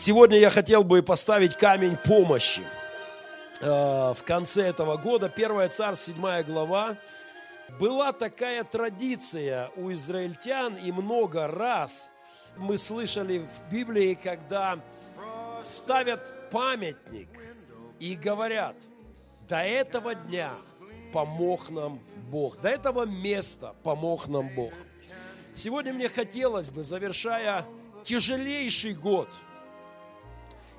Сегодня я хотел бы поставить камень помощи. Э, в конце этого года, 1 царь, 7 глава, была такая традиция у израильтян, и много раз мы слышали в Библии, когда ставят памятник и говорят, до этого дня помог нам Бог, до этого места помог нам Бог. Сегодня мне хотелось бы, завершая тяжелейший год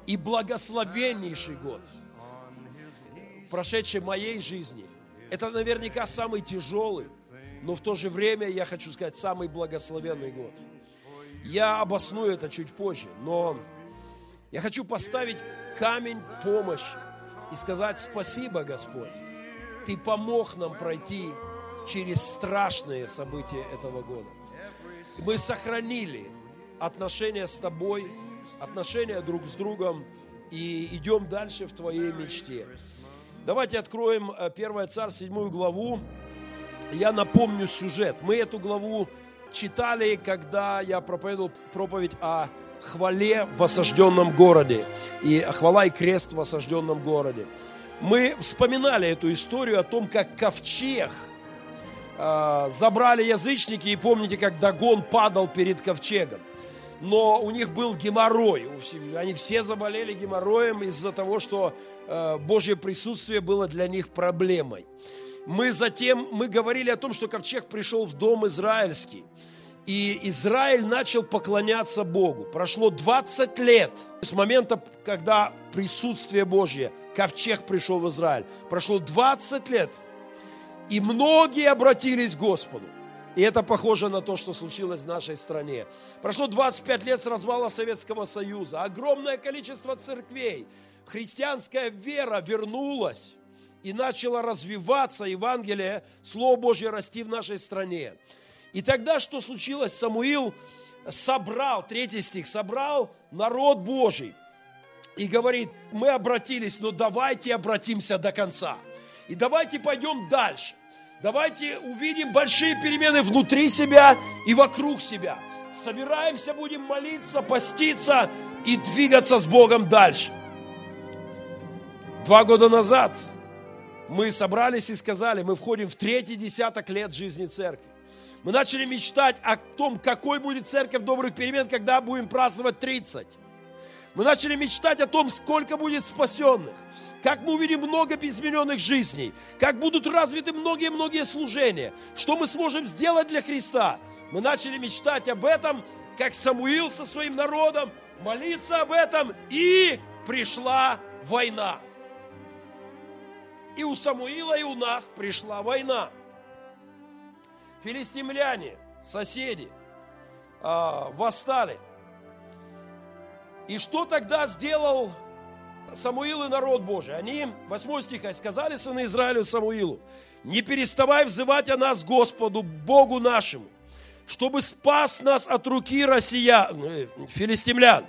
и благословеннейший год, прошедший моей жизни, это наверняка самый тяжелый, но в то же время, я хочу сказать, самый благословенный год. Я обосную это чуть позже, но я хочу поставить камень помощи и сказать спасибо, Господь. Ты помог нам пройти через страшные события этого года. Мы сохранили отношения с Тобой, отношения друг с другом и идем дальше в Твоей мечте. Давайте откроем 1 э, Царь, 7 главу. Я напомню сюжет. Мы эту главу читали, когда я проповедовал проповедь о хвале в осажденном городе. И хвала и крест в осажденном городе. Мы вспоминали эту историю о том, как ковчег э, забрали язычники, и помните, как Дагон падал перед ковчегом. Но у них был геморрой. Они все заболели геморроем из-за того, что э, Божье присутствие было для них проблемой. Мы затем, мы говорили о том, что ковчег пришел в дом израильский. И Израиль начал поклоняться Богу. Прошло 20 лет с момента, когда присутствие Божье, ковчег пришел в Израиль. Прошло 20 лет, и многие обратились к Господу. И это похоже на то, что случилось в нашей стране. Прошло 25 лет с развала Советского Союза. Огромное количество церквей. Христианская вера вернулась и начала развиваться Евангелие, Слово Божье расти в нашей стране. И тогда что случилось? Самуил собрал, третий стих, собрал народ Божий и говорит, мы обратились, но давайте обратимся до конца. И давайте пойдем дальше. Давайте увидим большие перемены внутри себя и вокруг себя. Собираемся, будем молиться, поститься и двигаться с Богом дальше. Два года назад мы собрались и сказали, мы входим в третий десяток лет жизни церкви. Мы начали мечтать о том, какой будет церковь добрых перемен, когда будем праздновать 30. Мы начали мечтать о том, сколько будет спасенных, как мы увидим много измененных жизней, как будут развиты многие-многие служения, что мы сможем сделать для Христа. Мы начали мечтать об этом, как Самуил со своим народом, молиться об этом, и пришла война. И у Самуила, и у нас пришла война. Филистимляне, соседи, а, восстали. И что тогда сделал Самуил и народ Божий? Они, 8 стиха, сказали сыны Израилю Самуилу, не переставай взывать о нас Господу, Богу нашему, чтобы спас нас от руки россиян, э, филистимлян.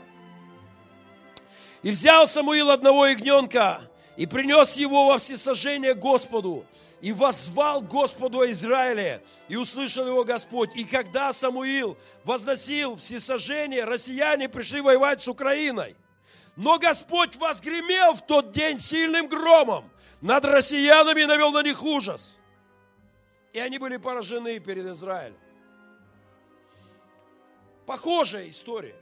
И взял Самуил одного ягненка и принес его во всесожжение Господу, и воззвал Господу Израиле, и услышал его Господь. И когда Самуил возносил всесожжение, россияне пришли воевать с Украиной. Но Господь возгремел в тот день сильным громом над россиянами и навел на них ужас. И они были поражены перед Израилем. Похожая история.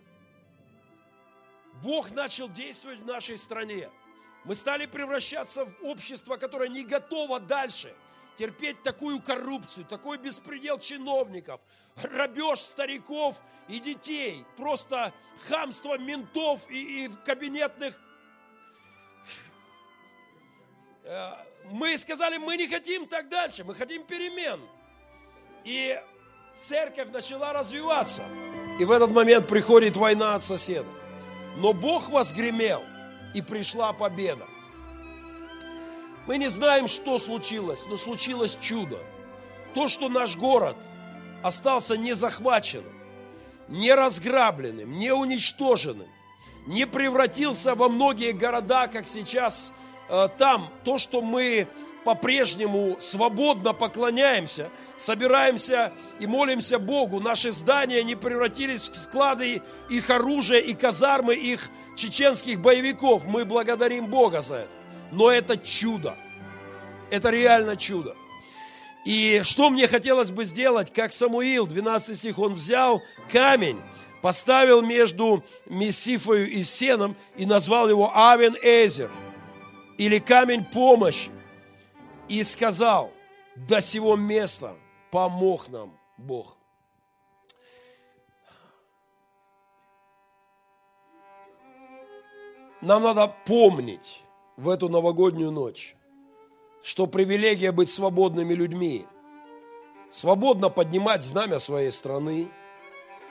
Бог начал действовать в нашей стране – мы стали превращаться в общество, которое не готово дальше терпеть такую коррупцию, такой беспредел чиновников, грабеж стариков и детей, просто хамство ментов и, и кабинетных. Э, мы сказали, мы не хотим так дальше, мы хотим перемен. И церковь начала развиваться. И в этот момент приходит война от соседа. Но Бог возгремел – и пришла победа. Мы не знаем, что случилось, но случилось чудо. То, что наш город остался не захваченным, не разграбленным, не уничтоженным, не превратился во многие города, как сейчас там. То, что мы по-прежнему свободно поклоняемся, собираемся и молимся Богу. Наши здания не превратились в склады их оружия и казармы их чеченских боевиков. Мы благодарим Бога за это. Но это чудо. Это реально чудо. И что мне хотелось бы сделать, как Самуил, 12 стих, он взял камень, поставил между Мессифою и Сеном и назвал его Авен Эзер, или камень помощи, и сказал, до сего места помог нам Бог. Нам надо помнить в эту новогоднюю ночь, что привилегия быть свободными людьми, свободно поднимать знамя своей страны –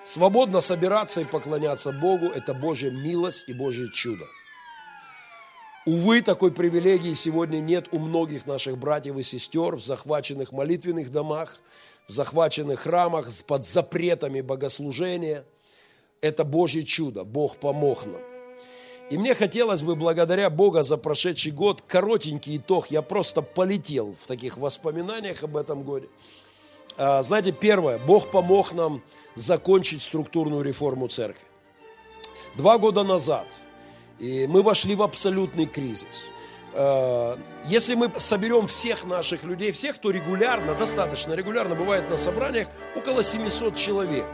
Свободно собираться и поклоняться Богу – это Божья милость и Божье чудо. Увы, такой привилегии сегодня нет у многих наших братьев и сестер в захваченных молитвенных домах, в захваченных храмах под запретами богослужения. Это Божье чудо, Бог помог нам. И мне хотелось бы, благодаря Бога за прошедший год, коротенький итог, я просто полетел в таких воспоминаниях об этом годе – а, знаете, первое, Бог помог нам закончить структурную реформу церкви. Два года назад и мы вошли в абсолютный кризис. А, если мы соберем всех наших людей, всех, кто регулярно, достаточно регулярно бывает на собраниях, около 700 человек.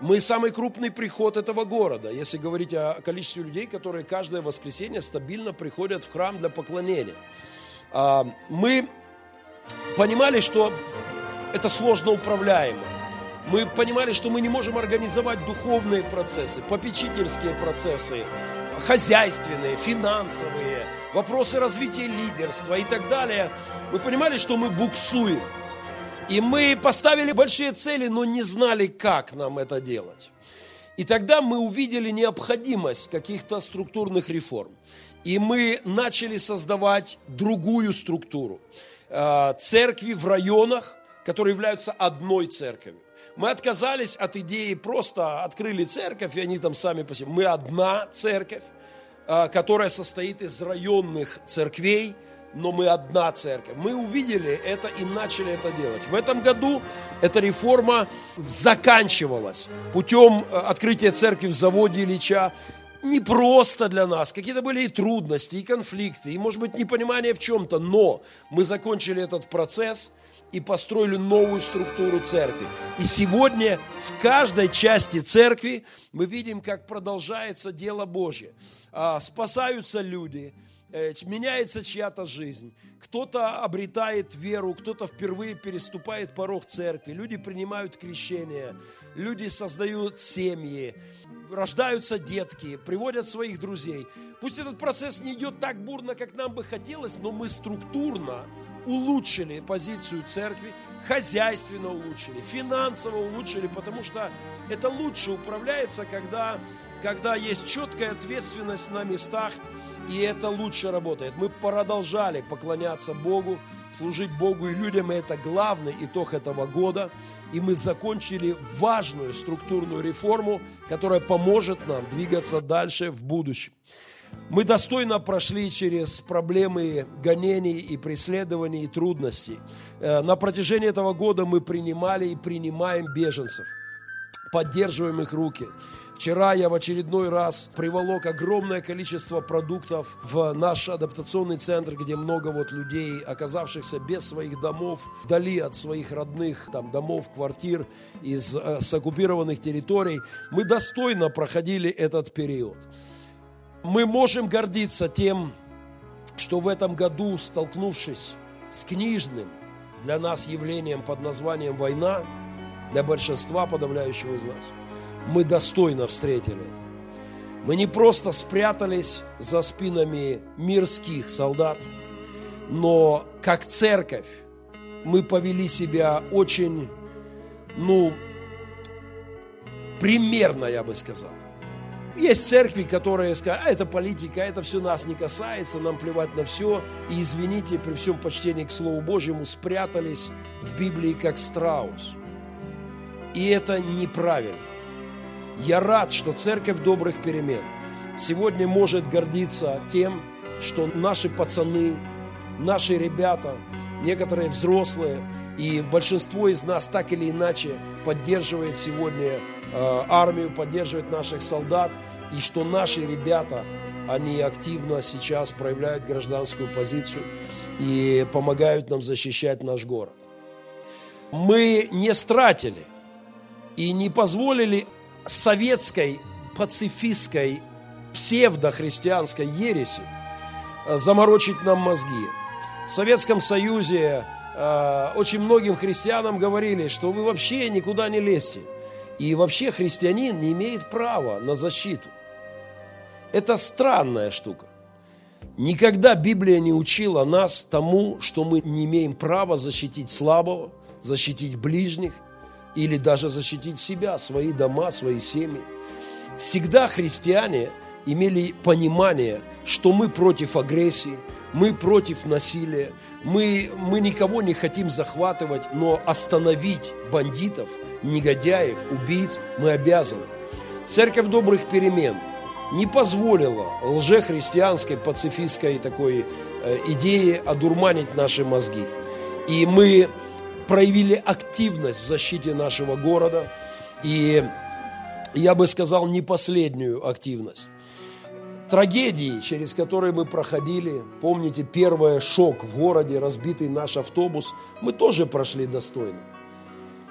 Мы самый крупный приход этого города, если говорить о количестве людей, которые каждое воскресенье стабильно приходят в храм для поклонения. А, мы понимали, что это сложно управляемо. Мы понимали, что мы не можем организовать духовные процессы, попечительские процессы, хозяйственные, финансовые, вопросы развития лидерства и так далее. Мы понимали, что мы буксуем. И мы поставили большие цели, но не знали, как нам это делать. И тогда мы увидели необходимость каких-то структурных реформ. И мы начали создавать другую структуру. Э, церкви в районах, которые являются одной церковью. Мы отказались от идеи, просто открыли церковь, и они там сами по себе. Мы одна церковь, а, которая состоит из районных церквей, но мы одна церковь. Мы увидели это и начали это делать. В этом году эта реформа заканчивалась путем а, открытия церкви в заводе Ильича. Не просто для нас, какие-то были и трудности, и конфликты, и, может быть, непонимание в чем-то, но мы закончили этот процесс – и построили новую структуру церкви. И сегодня в каждой части церкви мы видим, как продолжается дело Божье. А, спасаются люди, э, меняется чья-то жизнь. Кто-то обретает веру, кто-то впервые переступает порог церкви. Люди принимают крещение, люди создают семьи, рождаются детки, приводят своих друзей. Пусть этот процесс не идет так бурно, как нам бы хотелось, но мы структурно улучшили позицию церкви, хозяйственно улучшили, финансово улучшили, потому что это лучше управляется, когда, когда есть четкая ответственность на местах, и это лучше работает. Мы продолжали поклоняться Богу, служить Богу и людям, и это главный итог этого года. И мы закончили важную структурную реформу, которая поможет нам двигаться дальше в будущем. Мы достойно прошли через проблемы гонений и преследований и трудностей. Э, на протяжении этого года мы принимали и принимаем беженцев, поддерживаем их руки. Вчера я в очередной раз приволок огромное количество продуктов в наш адаптационный центр, где много вот людей, оказавшихся без своих домов, вдали от своих родных там, домов, квартир, из э, с оккупированных территорий. Мы достойно проходили этот период. Мы можем гордиться тем, что в этом году, столкнувшись с книжным для нас явлением под названием «война», для большинства подавляющего из нас, мы достойно встретили это. Мы не просто спрятались за спинами мирских солдат, но как церковь мы повели себя очень, ну, примерно, я бы сказал. Есть церкви, которые скажут, а это политика, это все нас не касается, нам плевать на все. И извините, при всем почтении к Слову Божьему, спрятались в Библии как страус. И это неправильно. Я рад, что церковь добрых перемен сегодня может гордиться тем, что наши пацаны, наши ребята, некоторые взрослые, и большинство из нас так или иначе поддерживает сегодня армию, поддерживает наших солдат, и что наши ребята, они активно сейчас проявляют гражданскую позицию и помогают нам защищать наш город. Мы не стратили и не позволили советской пацифистской псевдохристианской ереси э, заморочить нам мозги. В Советском Союзе э, очень многим христианам говорили, что вы вообще никуда не лезьте. И вообще христианин не имеет права на защиту. Это странная штука. Никогда Библия не учила нас тому, что мы не имеем права защитить слабого, защитить ближних или даже защитить себя, свои дома, свои семьи. Всегда христиане имели понимание, что мы против агрессии, мы против насилия, мы, мы никого не хотим захватывать, но остановить бандитов, негодяев, убийц мы обязаны. Церковь добрых перемен не позволила лжехристианской, пацифистской такой э, идее одурманить наши мозги. И мы проявили активность в защите нашего города. И я бы сказал, не последнюю активность трагедии, через которые мы проходили, помните, первый шок в городе, разбитый наш автобус, мы тоже прошли достойно.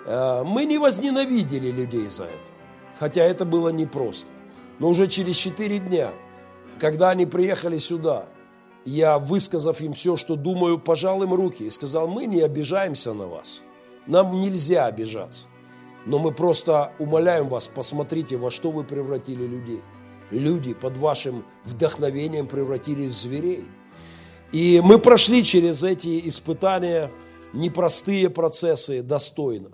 Э, мы не возненавидели людей за это, хотя это было непросто. Но уже через четыре дня, когда они приехали сюда, я, высказав им все, что думаю, пожал им руки и сказал, мы не обижаемся на вас, нам нельзя обижаться, но мы просто умоляем вас, посмотрите, во что вы превратили людей – люди под вашим вдохновением превратились в зверей. И мы прошли через эти испытания, непростые процессы, достойно.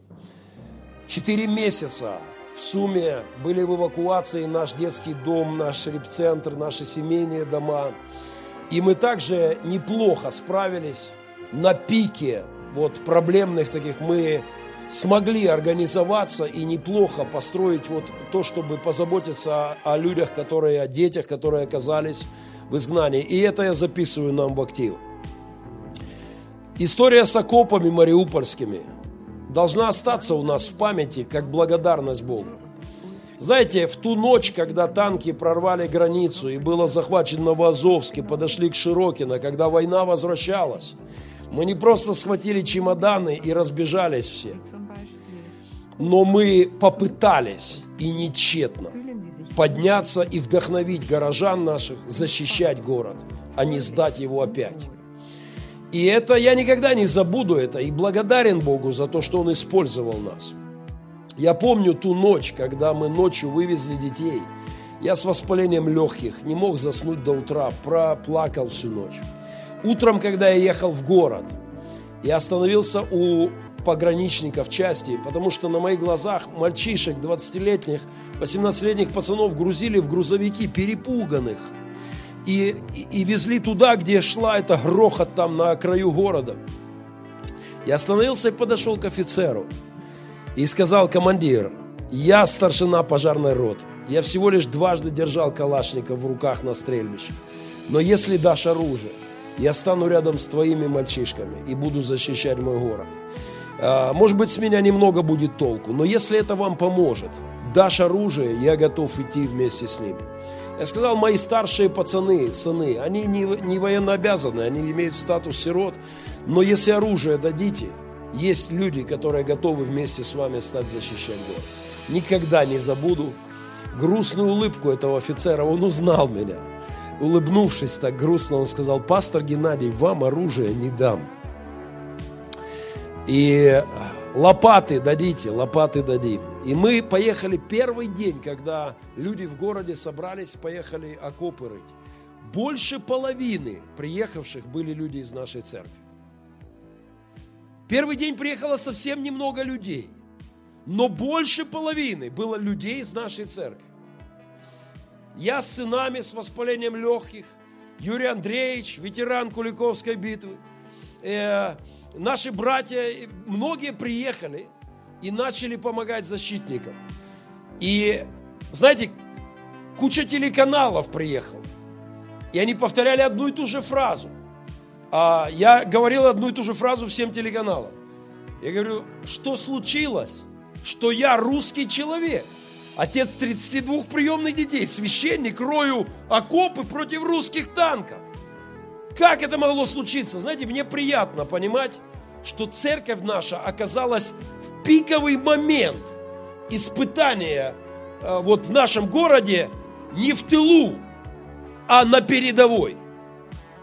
Четыре месяца в сумме были в эвакуации наш детский дом, наш репцентр, наши семейные дома. И мы также неплохо справились на пике вот проблемных таких мы смогли организоваться и неплохо построить вот то, чтобы позаботиться о, людях, которые, о детях, которые оказались в изгнании. И это я записываю нам в актив. История с окопами мариупольскими должна остаться у нас в памяти как благодарность Богу. Знаете, в ту ночь, когда танки прорвали границу и было захвачено Новоазовске, подошли к Широкино, когда война возвращалась, мы не просто схватили чемоданы и разбежались все, но мы попытались и нечетно подняться и вдохновить горожан наших защищать город, а не сдать его опять. И это я никогда не забуду это и благодарен Богу за то, что Он использовал нас. Я помню ту ночь, когда мы ночью вывезли детей. Я с воспалением легких не мог заснуть до утра, проплакал всю ночь. Утром, когда я ехал в город, я остановился у пограничников части, потому что на моих глазах мальчишек 20-летних, 18-летних пацанов грузили в грузовики перепуганных и, и, и везли туда, где шла эта грохот там на краю города. Я остановился и подошел к офицеру и сказал, командир, я старшина пожарной роты. Я всего лишь дважды держал калашника в руках на стрельбище. Но если дашь оружие, я стану рядом с твоими мальчишками и буду защищать мой город. А, может быть, с меня немного будет толку, но если это вам поможет, дашь оружие, я готов идти вместе с ними. Я сказал, мои старшие пацаны, сыны, они не, не военно они имеют статус сирот, но если оружие дадите, есть люди, которые готовы вместе с вами стать защищать город. Никогда не забуду грустную улыбку этого офицера, он узнал меня – улыбнувшись так грустно, он сказал, пастор Геннадий, вам оружие не дам. И лопаты дадите, лопаты дадим. И мы поехали первый день, когда люди в городе собрались, поехали окопы рыть. Больше половины приехавших были люди из нашей церкви. Первый день приехало совсем немного людей, но больше половины было людей из нашей церкви. Я с сынами с воспалением легких, Юрий Андреевич, ветеран Куликовской битвы. Э, наши братья, многие приехали и начали помогать защитникам. И, знаете, куча телеканалов приехала. И они повторяли одну и ту же фразу. А, я говорил одну и ту же фразу всем телеканалам. Я говорю, что случилось, что я русский человек, отец 32 приемных детей, священник, рою окопы против русских танков. Как это могло случиться? Знаете, мне приятно понимать, что церковь наша оказалась в пиковый момент испытания э, вот в нашем городе не в тылу, а на передовой.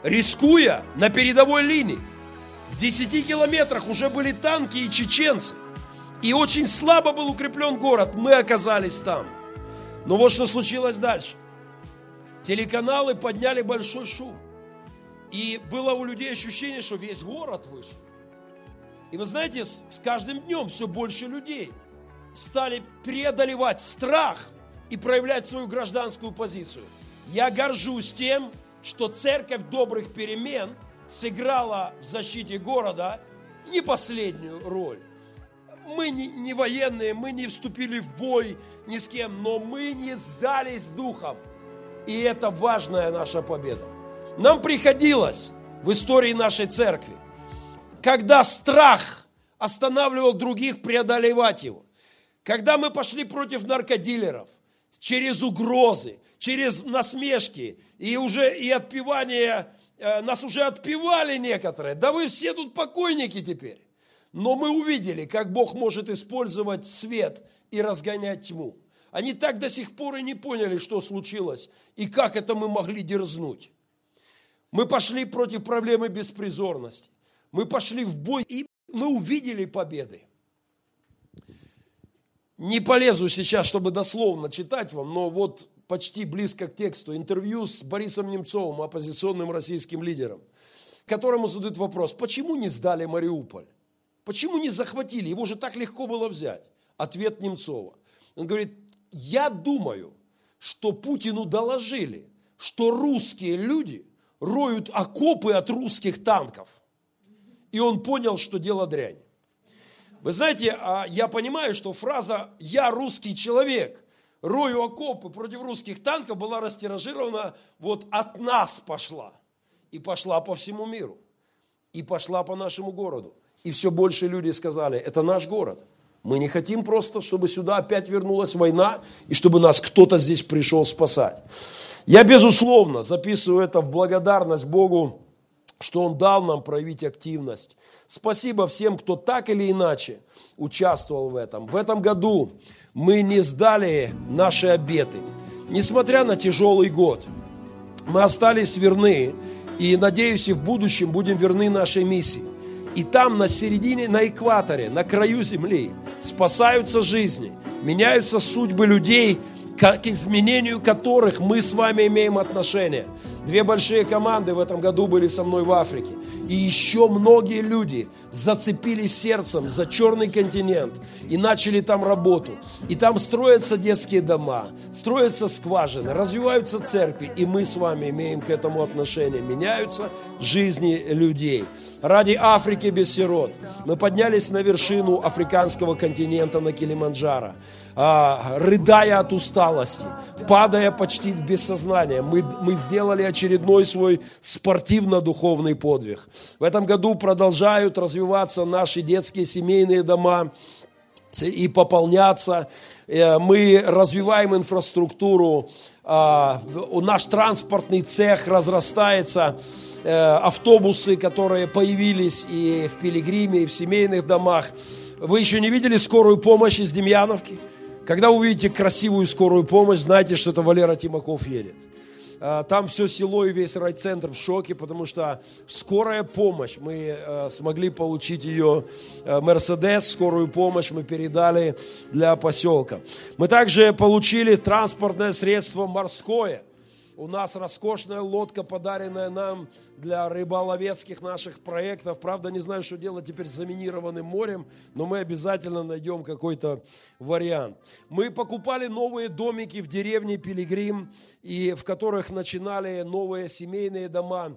Рискуя на передовой линии. В 10 километрах уже были танки и чеченцы. И очень слабо был укреплен город. Мы оказались там. Но вот что случилось дальше. Телеканалы подняли большой шум. И было у людей ощущение, что весь город вышел. И вы знаете, с, каждым днем все больше людей стали преодолевать страх и проявлять свою гражданскую позицию. Я горжусь тем, что церковь добрых перемен сыграла в защите города не последнюю роль. Мы не, не военные, мы не вступили в бой ни с кем, но мы не сдались духом. И это важная наша победа. Нам приходилось в истории нашей церкви, когда страх останавливал других преодолевать его, когда мы пошли против наркодилеров, через угрозы, через насмешки и уже и отпевание, э, нас уже отпевали некоторые. Да вы все тут покойники теперь. Но мы увидели, как Бог может использовать свет и разгонять тьму. Они так до сих пор и не поняли, что случилось и как это мы могли дерзнуть. Мы пошли против проблемы беспризорности. Мы пошли в бой, и мы увидели победы. Не полезу сейчас, чтобы дословно читать вам, но вот почти близко к тексту интервью с Борисом Немцовым, оппозиционным российским лидером, которому задают вопрос, почему не сдали Мариуполь? Почему не захватили? Его же так легко было взять. Ответ Немцова. Он говорит, я думаю, что Путину доложили, что русские люди – роют окопы от русских танков. И он понял, что дело дрянь. Вы знаете, а я понимаю, что фраза «я русский человек», рою окопы против русских танков была растиражирована вот от нас пошла. И пошла по всему миру. И пошла по нашему городу. И все больше люди сказали, это наш город. Мы не хотим просто, чтобы сюда опять вернулась война, и чтобы нас кто-то здесь пришел спасать. Я, безусловно, записываю это в благодарность Богу, что Он дал нам проявить активность. Спасибо всем, кто так или иначе участвовал в этом. В этом году мы не сдали наши обеты. Несмотря на тяжелый год, мы остались верны и, надеюсь, и в будущем будем верны нашей миссии. И там, на середине, на экваторе, на краю земли, спасаются жизни, меняются судьбы людей – к изменению которых мы с вами имеем отношение. Две большие команды в этом году были со мной в Африке. И еще многие люди зацепились сердцем за черный континент и начали там работу. И там строятся детские дома, строятся скважины, развиваются церкви. И мы с вами имеем к этому отношение. Меняются жизни людей. Ради Африки без сирот мы поднялись на вершину африканского континента на Килиманджаро а, рыдая от усталости, падая почти без сознания. Мы, мы сделали очередной свой спортивно-духовный подвиг. В этом году продолжают развиваться наши детские семейные дома и пополняться. Э, мы развиваем инфраструктуру, наш транспортный цех разрастается, э, автобусы, которые появились и в Пилигриме, и в семейных домах. Вы еще не видели скорую помощь из Демьяновки? Когда увидите красивую скорую помощь, знайте, что это Валера Тимаков едет. А, там все село и весь райцентр в шоке, потому что скорая помощь, мы э, смогли получить ее, э, Мерседес, скорую помощь мы передали для поселка. Мы также получили транспортное средство морское – у нас роскошная лодка, подаренная нам для рыболовецких наших проектов. Правда, не знаю, что делать теперь с заминированным морем, но мы обязательно найдем какой-то вариант. Мы покупали новые домики в деревне Пилигрим, и в которых начинали новые семейные дома.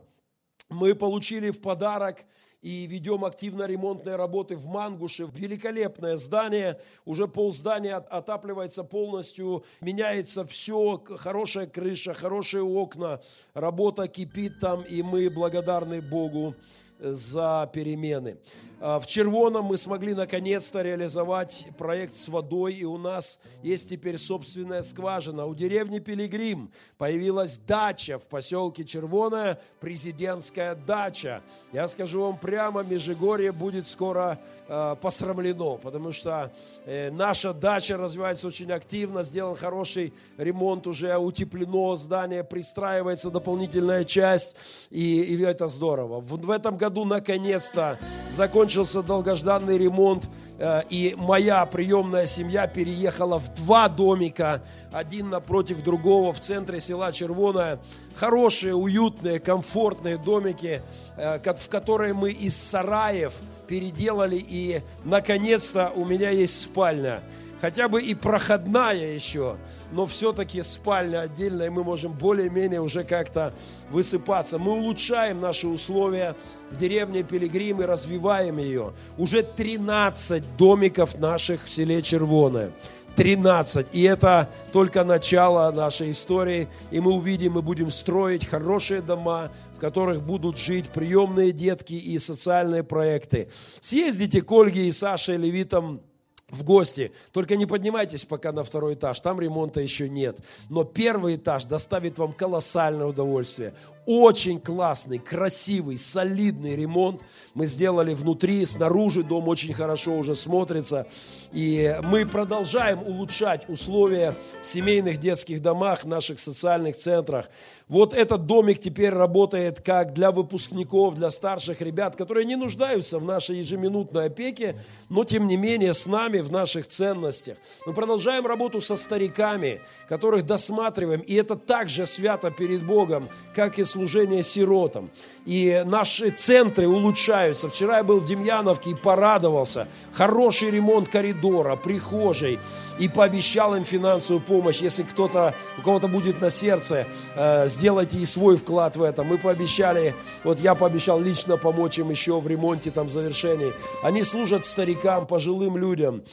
Мы получили в подарок и ведем активно ремонтные работы в Мангуше. Великолепное здание, уже пол здания отапливается полностью, меняется все, хорошая крыша, хорошие окна, работа кипит там, и мы благодарны Богу за перемены. А, в Червоном мы смогли наконец-то реализовать проект с водой, и у нас есть теперь собственная скважина. У деревни Пилигрим появилась дача в поселке Червоная, президентская дача. Я скажу вам прямо, Межигорье будет скоро э, посрамлено, потому что э, наша дача развивается очень активно, сделан хороший ремонт, уже утеплено здание, пристраивается дополнительная часть, и, и это здорово. В, в этом году наконец-то закончился закончился долгожданный ремонт, э, и моя приемная семья переехала в два домика, один напротив другого в центре села Червоная. Хорошие, уютные, комфортные домики, э, в которые мы из сараев переделали, и наконец-то у меня есть спальня хотя бы и проходная еще, но все-таки спальня отдельная, и мы можем более-менее уже как-то высыпаться. Мы улучшаем наши условия в деревне Пилигрим и развиваем ее. Уже 13 домиков наших в селе Червоное. 13. И это только начало нашей истории. И мы увидим, мы будем строить хорошие дома, в которых будут жить приемные детки и социальные проекты. Съездите к Ольге и Саше Левитам в гости. Только не поднимайтесь пока на второй этаж, там ремонта еще нет. Но первый этаж доставит вам колоссальное удовольствие. Очень классный, красивый, солидный ремонт мы сделали внутри, снаружи дом очень хорошо уже смотрится. И мы продолжаем улучшать условия в семейных детских домах, наших социальных центрах. Вот этот домик теперь работает как для выпускников, для старших ребят, которые не нуждаются в нашей ежеминутной опеке, но тем не менее с нами в наших ценностях. Мы продолжаем работу со стариками, которых досматриваем, и это также свято перед Богом, как и служение сиротам. И наши центры улучшаются. Вчера я был в Демьяновке и порадовался. Хороший ремонт коридора, прихожей. И пообещал им финансовую помощь, если кто-то, у кого-то будет на сердце э, сделайте и свой вклад в это. Мы пообещали, вот я пообещал лично помочь им еще в ремонте, там, завершении. Они служат старикам, пожилым людям.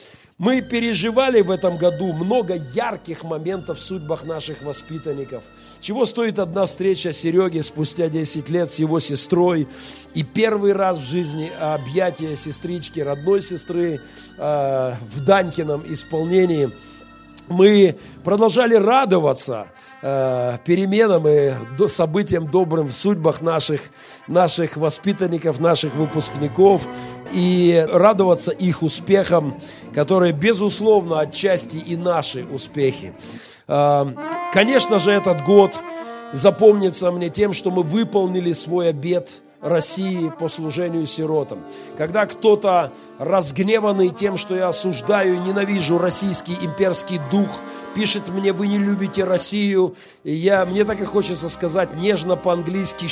Мы переживали в этом году много ярких моментов в судьбах наших воспитанников. Чего стоит одна встреча Сереги спустя 10 лет с его сестрой и первый раз в жизни объятия сестрички, родной сестры э, в Данькином исполнении. Мы продолжали радоваться – переменам и событиям добрым в судьбах наших, наших воспитанников, наших выпускников и радоваться их успехам, которые, безусловно, отчасти и наши успехи. Э, конечно же, этот год запомнится мне тем, что мы выполнили свой обет России по служению сиротам. Когда кто-то разгневанный тем, что я осуждаю и ненавижу российский имперский дух – пишет мне, вы не любите Россию. И я, мне так и хочется сказать нежно по-английски.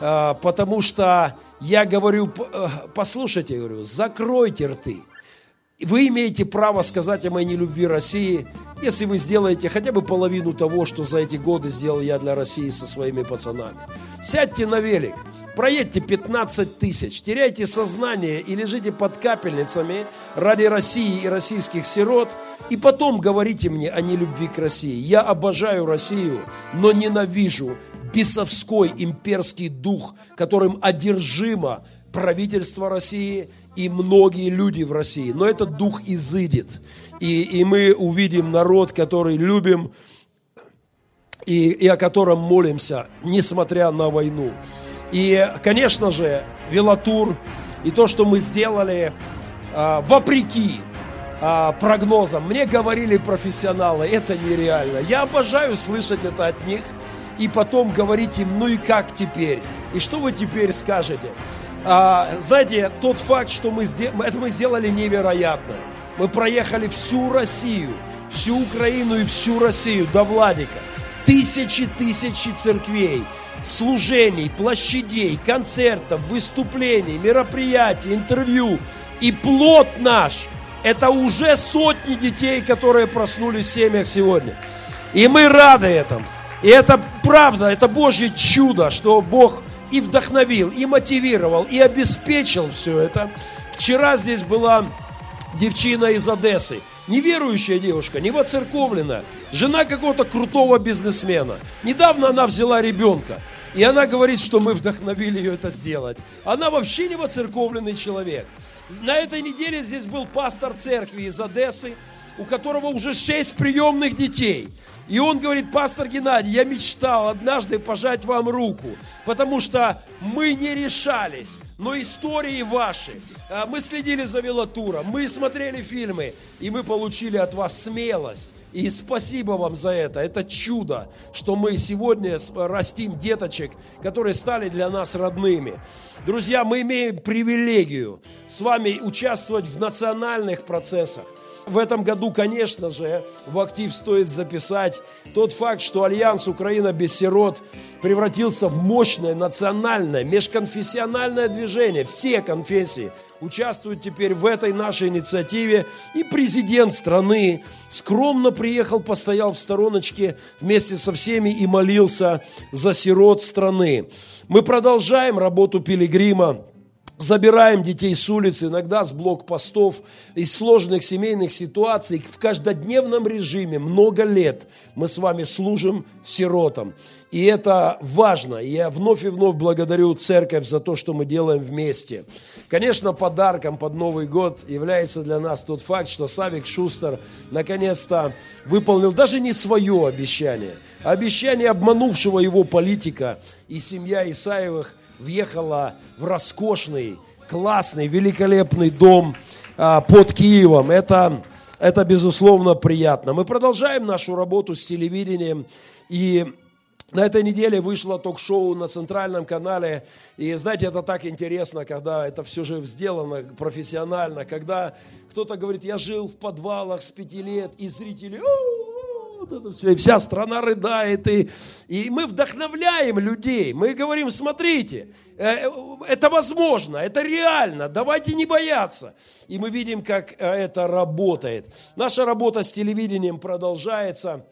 А, потому что я говорю, э, послушайте, говорю, закройте рты. Вы имеете право сказать о моей нелюбви России, если вы сделаете хотя бы половину того, что за эти годы сделал я для России со своими пацанами. Сядьте на велик, проедьте 15 тысяч, теряйте сознание и лежите под капельницами ради России и российских сирот – и потом говорите мне о нелюбви к России. Я обожаю Россию, но ненавижу бесовской имперский дух, которым одержимо правительство России и многие люди в России. Но этот дух изыдет. И, и мы увидим народ, который любим и, и о котором молимся, несмотря на войну. И, конечно же, велотур и то, что мы сделали, а, вопреки а, прогнозам. Мне говорили профессионалы, это нереально. Я обожаю слышать это от них и потом говорить им, ну и как теперь? И что вы теперь скажете? А, знаете, тот факт, что мы, это мы сделали невероятно. Мы проехали всю Россию, всю Украину и всю Россию до Владика. Тысячи, тысячи церквей, служений, площадей, концертов, выступлений, мероприятий, интервью. И плод наш – это уже сотни детей, которые проснулись в семьях сегодня. И мы рады этому. И это правда, это Божье чудо, что Бог и вдохновил, и мотивировал, и обеспечил все это. Вчера здесь была девчина из Одессы, неверующая девушка, не воцерковленная, жена какого-то крутого бизнесмена. Недавно она взяла ребенка, и она говорит, что мы вдохновили ее это сделать. Она вообще не воцерковленный человек. На этой неделе здесь был пастор церкви из Одессы, у которого уже шесть приемных детей. И он говорит, пастор Геннадий, я мечтал однажды пожать вам руку, потому что мы не решались, но истории ваши. А, мы следили за велотуром, мы смотрели фильмы, и мы получили от вас смелость. И спасибо вам за это. Это чудо, что мы сегодня растим деточек, которые стали для нас родными. Друзья, мы имеем привилегию с вами участвовать в национальных процессах. В этом году, конечно же, в актив стоит записать тот факт, что Альянс Украина без сирот превратился в мощное национальное, межконфессиональное движение. Все конфессии участвуют теперь в этой нашей инициативе. И президент страны скромно приехал, постоял в стороночке вместе со всеми и молился за сирот страны. Мы продолжаем работу пилигрима забираем детей с улицы, иногда с блокпостов, из сложных семейных ситуаций. В каждодневном режиме много лет мы с вами служим сиротам. И это важно. Я вновь и вновь благодарю церковь за то, что мы делаем вместе. Конечно, подарком под Новый год является для нас тот факт, что Савик Шустер наконец-то выполнил даже не свое обещание, а обещание обманувшего его политика и семья Исаевых – въехала в роскошный, классный, великолепный дом а, под Киевом. Это, это, безусловно, приятно. Мы продолжаем нашу работу с телевидением. И на этой неделе вышло ток-шоу на центральном канале. И знаете, это так интересно, когда это все же сделано профессионально, когда кто-то говорит, я жил в подвалах с пяти лет, и зрители, вот это все, и вся страна рыдает, и, и мы вдохновляем людей, мы говорим, смотрите, э, это возможно, это реально, давайте не бояться. И мы видим, как э, это работает. Наша работа с телевидением продолжается,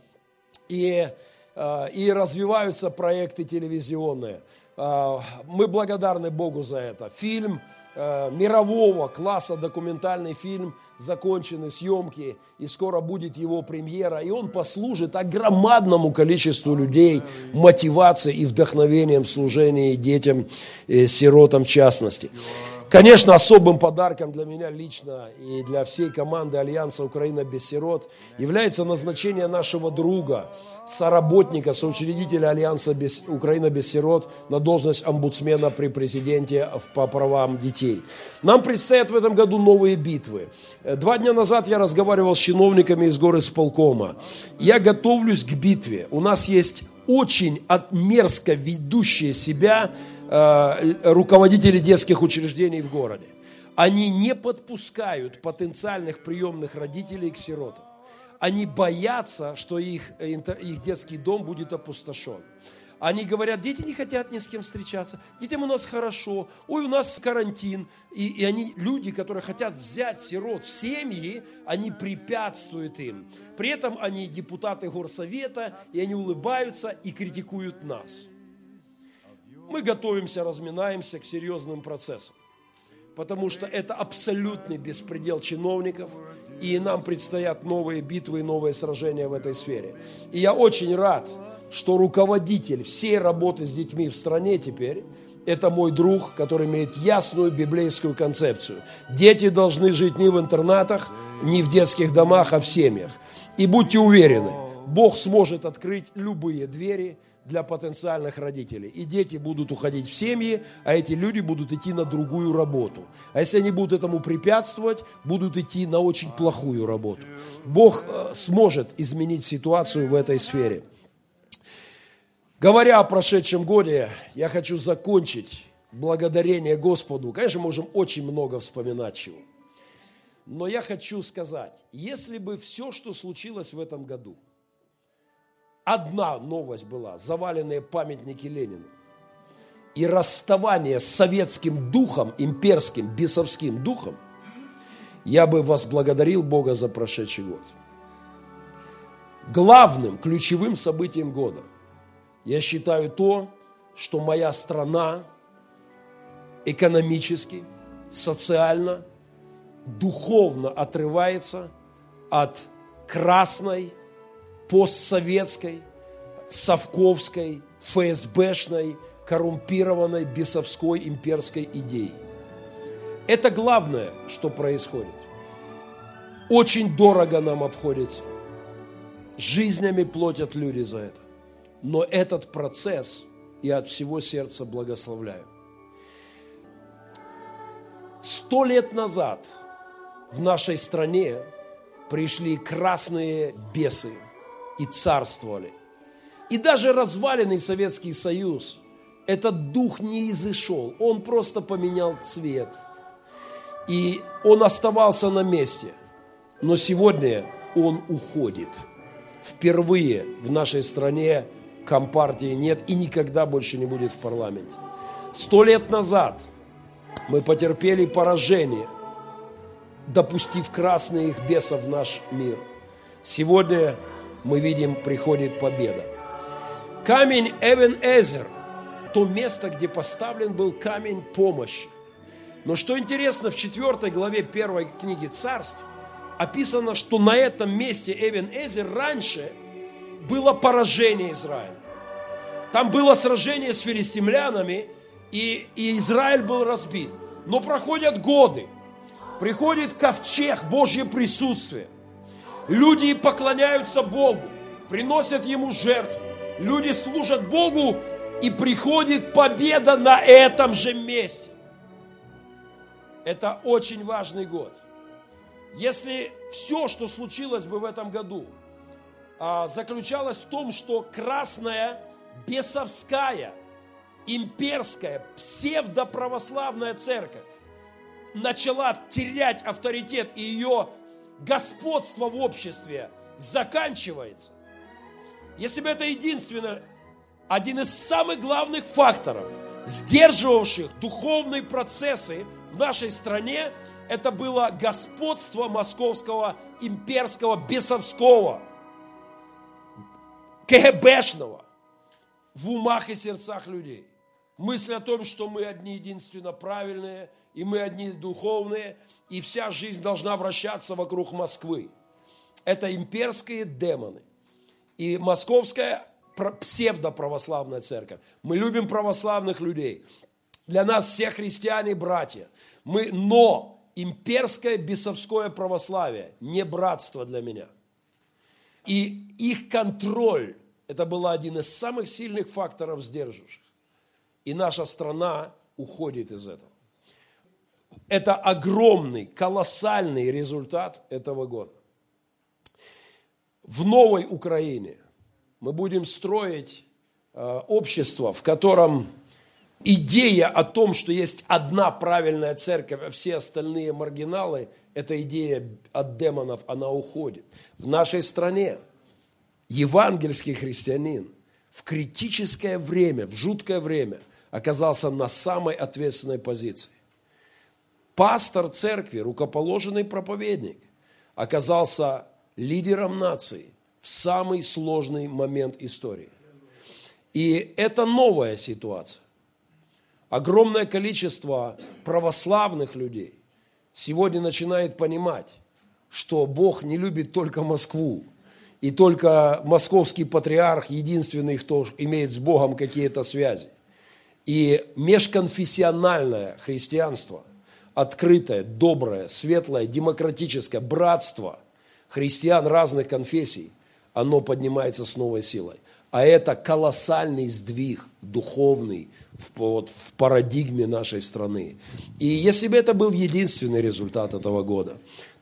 и, э, и развиваются проекты телевизионные. Мы благодарны Богу за это. Фильм Э, мирового класса документальный фильм, закончены съемки, и скоро будет его премьера, и он послужит огромадному количеству людей мотивацией и вдохновением в служении детям, э, сиротам в частности. Конечно, особым подарком для меня лично и для всей команды Альянса Украина без сирот является назначение нашего друга, соработника, соучредителя Альянса без, Украина без сирот на должность омбудсмена при президенте по правам детей. Нам предстоят в этом году новые битвы. Два дня назад я разговаривал с чиновниками из горы Сполкома. Я готовлюсь к битве. У нас есть очень мерзко ведущие себя руководители детских учреждений в городе. Они не подпускают потенциальных приемных родителей к сиротам. Они боятся, что их, э, их детский дом будет опустошен. Они говорят, дети не хотят ни с кем встречаться, детям у нас хорошо, ой, у нас карантин. И, и они, люди, которые хотят взять сирот в семьи, они препятствуют им. При этом они депутаты горсовета, и они улыбаются и критикуют нас мы готовимся, разминаемся к серьезным процессам. Потому что это абсолютный беспредел чиновников, и нам предстоят новые битвы и новые сражения в этой сфере. И я очень рад, что руководитель всей работы с детьми в стране теперь это мой друг, который имеет ясную библейскую концепцию. Дети должны жить не в интернатах, не в детских домах, а в семьях. И будьте уверены, Бог сможет открыть любые двери – для потенциальных родителей. И дети будут уходить в семьи, а эти люди будут идти на другую работу. А если они будут этому препятствовать, будут идти на очень плохую работу. Бог э, сможет изменить ситуацию в этой сфере. Говоря о прошедшем годе, я хочу закончить благодарение Господу. Конечно, можем очень много вспоминать чего. Но я хочу сказать, если бы все, что случилось в этом году – одна новость была, заваленные памятники Ленину. И расставание с советским духом, имперским, бесовским духом, я бы вас благодарил Бога за прошедший год. Главным, ключевым событием года я считаю то, что моя страна экономически, социально, духовно отрывается от красной, постсоветской, совковской, ФСБшной, коррумпированной, бесовской имперской идеи. Это главное, что происходит. Очень дорого нам обходится. Жизнями платят люди за это. Но этот процесс я от всего сердца благословляю. Сто лет назад в нашей стране пришли красные бесы и царствовали. И даже разваленный Советский Союз, этот дух не изышел, он просто поменял цвет. И он оставался на месте. Но сегодня он уходит. Впервые в нашей стране компартии нет и никогда больше не будет в парламенте. Сто лет назад мы потерпели поражение, допустив красных бесов в наш мир. Сегодня мы видим, приходит победа. Камень Эвен-Эзер, то место, где поставлен был камень помощи. Но что интересно, в 4 главе 1 книги царств описано, что на этом месте Эвен-Эзер раньше было поражение Израиля. Там было сражение с филистимлянами, и, и Израиль был разбит. Но проходят годы, приходит ковчег, Божье присутствие. Люди поклоняются Богу, приносят Ему жертву. Люди служат Богу, и приходит победа на этом же месте. Это очень важный год. Если все, что случилось бы в этом году, а, заключалось в том, что красная бесовская, имперская, псевдоправославная церковь начала терять авторитет и ее господство в обществе заканчивается, если бы это единственное, один из самых главных факторов, сдерживавших духовные процессы в нашей стране, это было господство московского имперского бесовского, КГБшного в умах и сердцах людей. Мысль о том, что мы одни единственно правильные, и мы одни духовные, и вся жизнь должна вращаться вокруг Москвы. Это имперские демоны. И московская псевдоправославная церковь. Мы любим православных людей. Для нас все христиане братья. Мы, но имперское бесовское православие не братство для меня. И их контроль это был один из самых сильных факторов сдерживающих. И наша страна уходит из этого. Это огромный, колоссальный результат этого года. В новой Украине мы будем строить э, общество, в котором идея о том, что есть одна правильная церковь, а все остальные маргиналы, эта идея от демонов, она уходит. В нашей стране – евангельский христианин в критическое время, в жуткое время оказался на самой ответственной позиции. Пастор церкви, рукоположенный проповедник, оказался лидером нации в самый сложный момент истории. И это новая ситуация. Огромное количество православных людей сегодня начинает понимать, что Бог не любит только Москву, и только московский патриарх единственный, кто имеет с Богом какие-то связи. И межконфессиональное христианство, открытое, доброе, светлое, демократическое, братство христиан разных конфессий, оно поднимается с новой силой. А это колоссальный сдвиг духовный в, вот, в парадигме нашей страны. И если бы это был единственный результат этого года,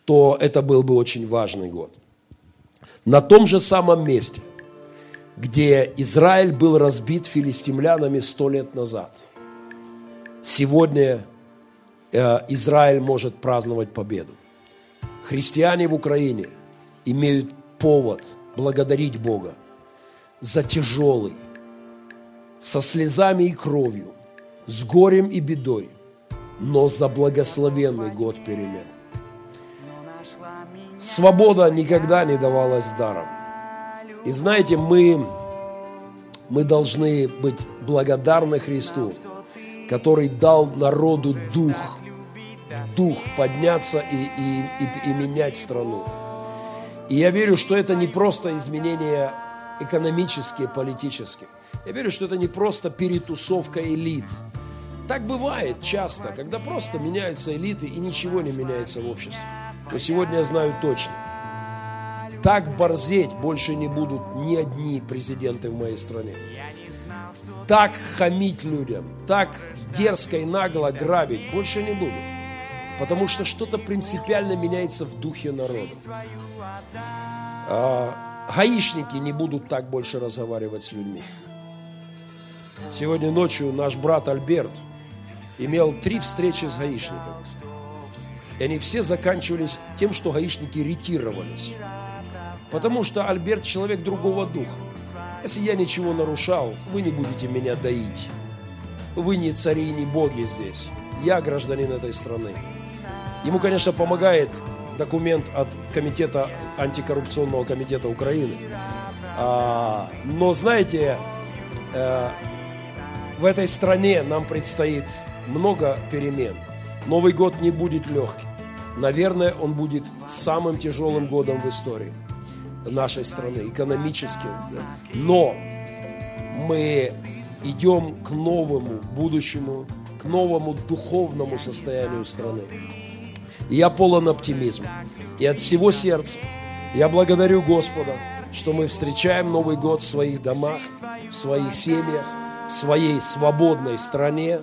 то это был бы очень важный год на том же самом месте, где Израиль был разбит филистимлянами сто лет назад. Сегодня Израиль может праздновать победу. Христиане в Украине имеют повод благодарить Бога за тяжелый, со слезами и кровью, с горем и бедой, но за благословенный год перемен. Свобода никогда не давалась даром. И знаете, мы мы должны быть благодарны Христу, который дал народу дух, дух подняться и, и, и, и менять страну. И я верю, что это не просто изменения экономические, политические. Я верю, что это не просто перетусовка элит. Так бывает часто, когда просто меняются элиты и ничего не меняется в обществе. Но сегодня я знаю точно. Так борзеть больше не будут ни одни президенты в моей стране. Так хамить людям, так дерзко и нагло грабить больше не будут. Потому что что-то принципиально меняется в духе народа. А, гаишники не будут так больше разговаривать с людьми. Сегодня ночью наш брат Альберт имел три встречи с гаишниками. И они все заканчивались тем, что гаишники ретировались. Потому что Альберт человек другого духа. Если я ничего нарушал, вы не будете меня доить. Вы не цари, не боги здесь. Я гражданин этой страны. Ему, конечно, помогает документ от комитета, антикоррупционного комитета Украины. А, но, знаете, э, в этой стране нам предстоит много перемен. Новый год не будет легким. Наверное, он будет самым тяжелым годом в истории нашей страны, экономическим. Но мы идем к новому будущему, к новому духовному состоянию страны. Я полон оптимизма. И от всего сердца я благодарю Господа, что мы встречаем Новый год в своих домах, в своих семьях, в своей свободной стране,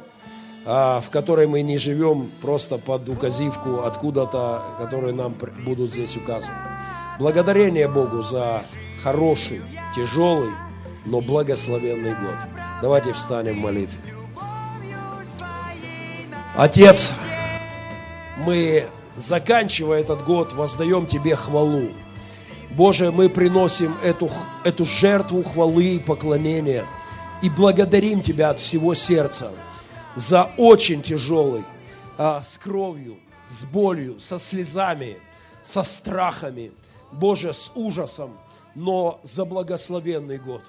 а, в которой мы не живем просто под указивку откуда-то, которые нам будут здесь указывать. Благодарение Богу за хороший, тяжелый, но благословенный год. Давайте встанем в молитве. Отец, мы, заканчивая этот год, воздаем Тебе хвалу. Боже, мы приносим эту, эту жертву хвалы и поклонения и благодарим Тебя от всего сердца за очень тяжелый, а, с кровью, с болью, со слезами, со страхами, Боже, с ужасом, но за благословенный год.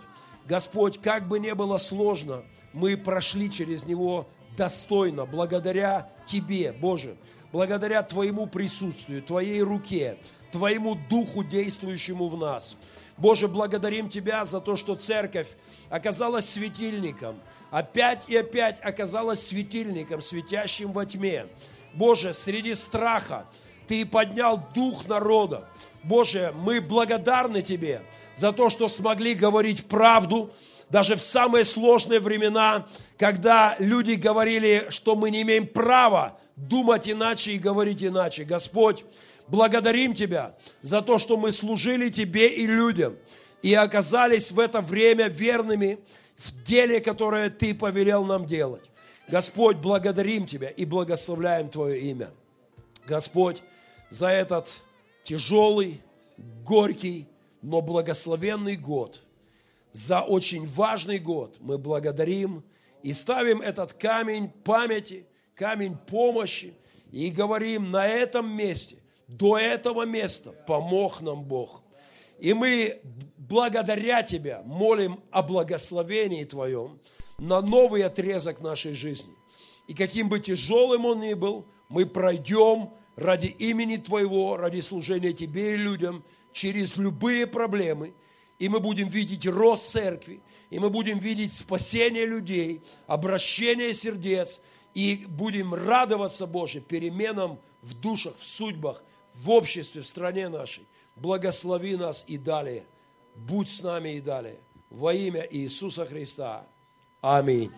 Господь, как бы ни было сложно, мы прошли через него достойно, благодаря Тебе, Боже, благодаря Твоему присутствию, Твоей руке, Твоему Духу, действующему в нас. Боже, благодарим Тебя за то, что церковь оказалась светильником, опять и опять оказалась светильником, светящим во тьме. Боже, среди страха Ты поднял дух народа. Боже, мы благодарны Тебе за то, что смогли говорить правду, даже в самые сложные времена, когда люди говорили, что мы не имеем права думать иначе и говорить иначе. Господь, благодарим Тебя за то, что мы служили Тебе и людям и оказались в это время верными в деле, которое Ты повелел нам делать. Господь, благодарим Тебя и благословляем Твое имя. Господь, за этот тяжелый, горький, но благословенный год, за очень важный год мы благодарим и ставим этот камень памяти, камень помощи и говорим на этом месте, до этого места помог нам Бог. И мы благодаря Тебя молим о благословении Твоем на новый отрезок нашей жизни. И каким бы тяжелым он ни был, мы пройдем ради имени Твоего, ради служения Тебе и людям через любые проблемы. И мы будем видеть рост церкви, и мы будем видеть спасение людей, обращение сердец, и будем радоваться, Боже, переменам в душах, в судьбах, в обществе, в стране нашей. Благослови нас и далее. Будь с нами и далее. Во имя Иисуса Христа. Аминь.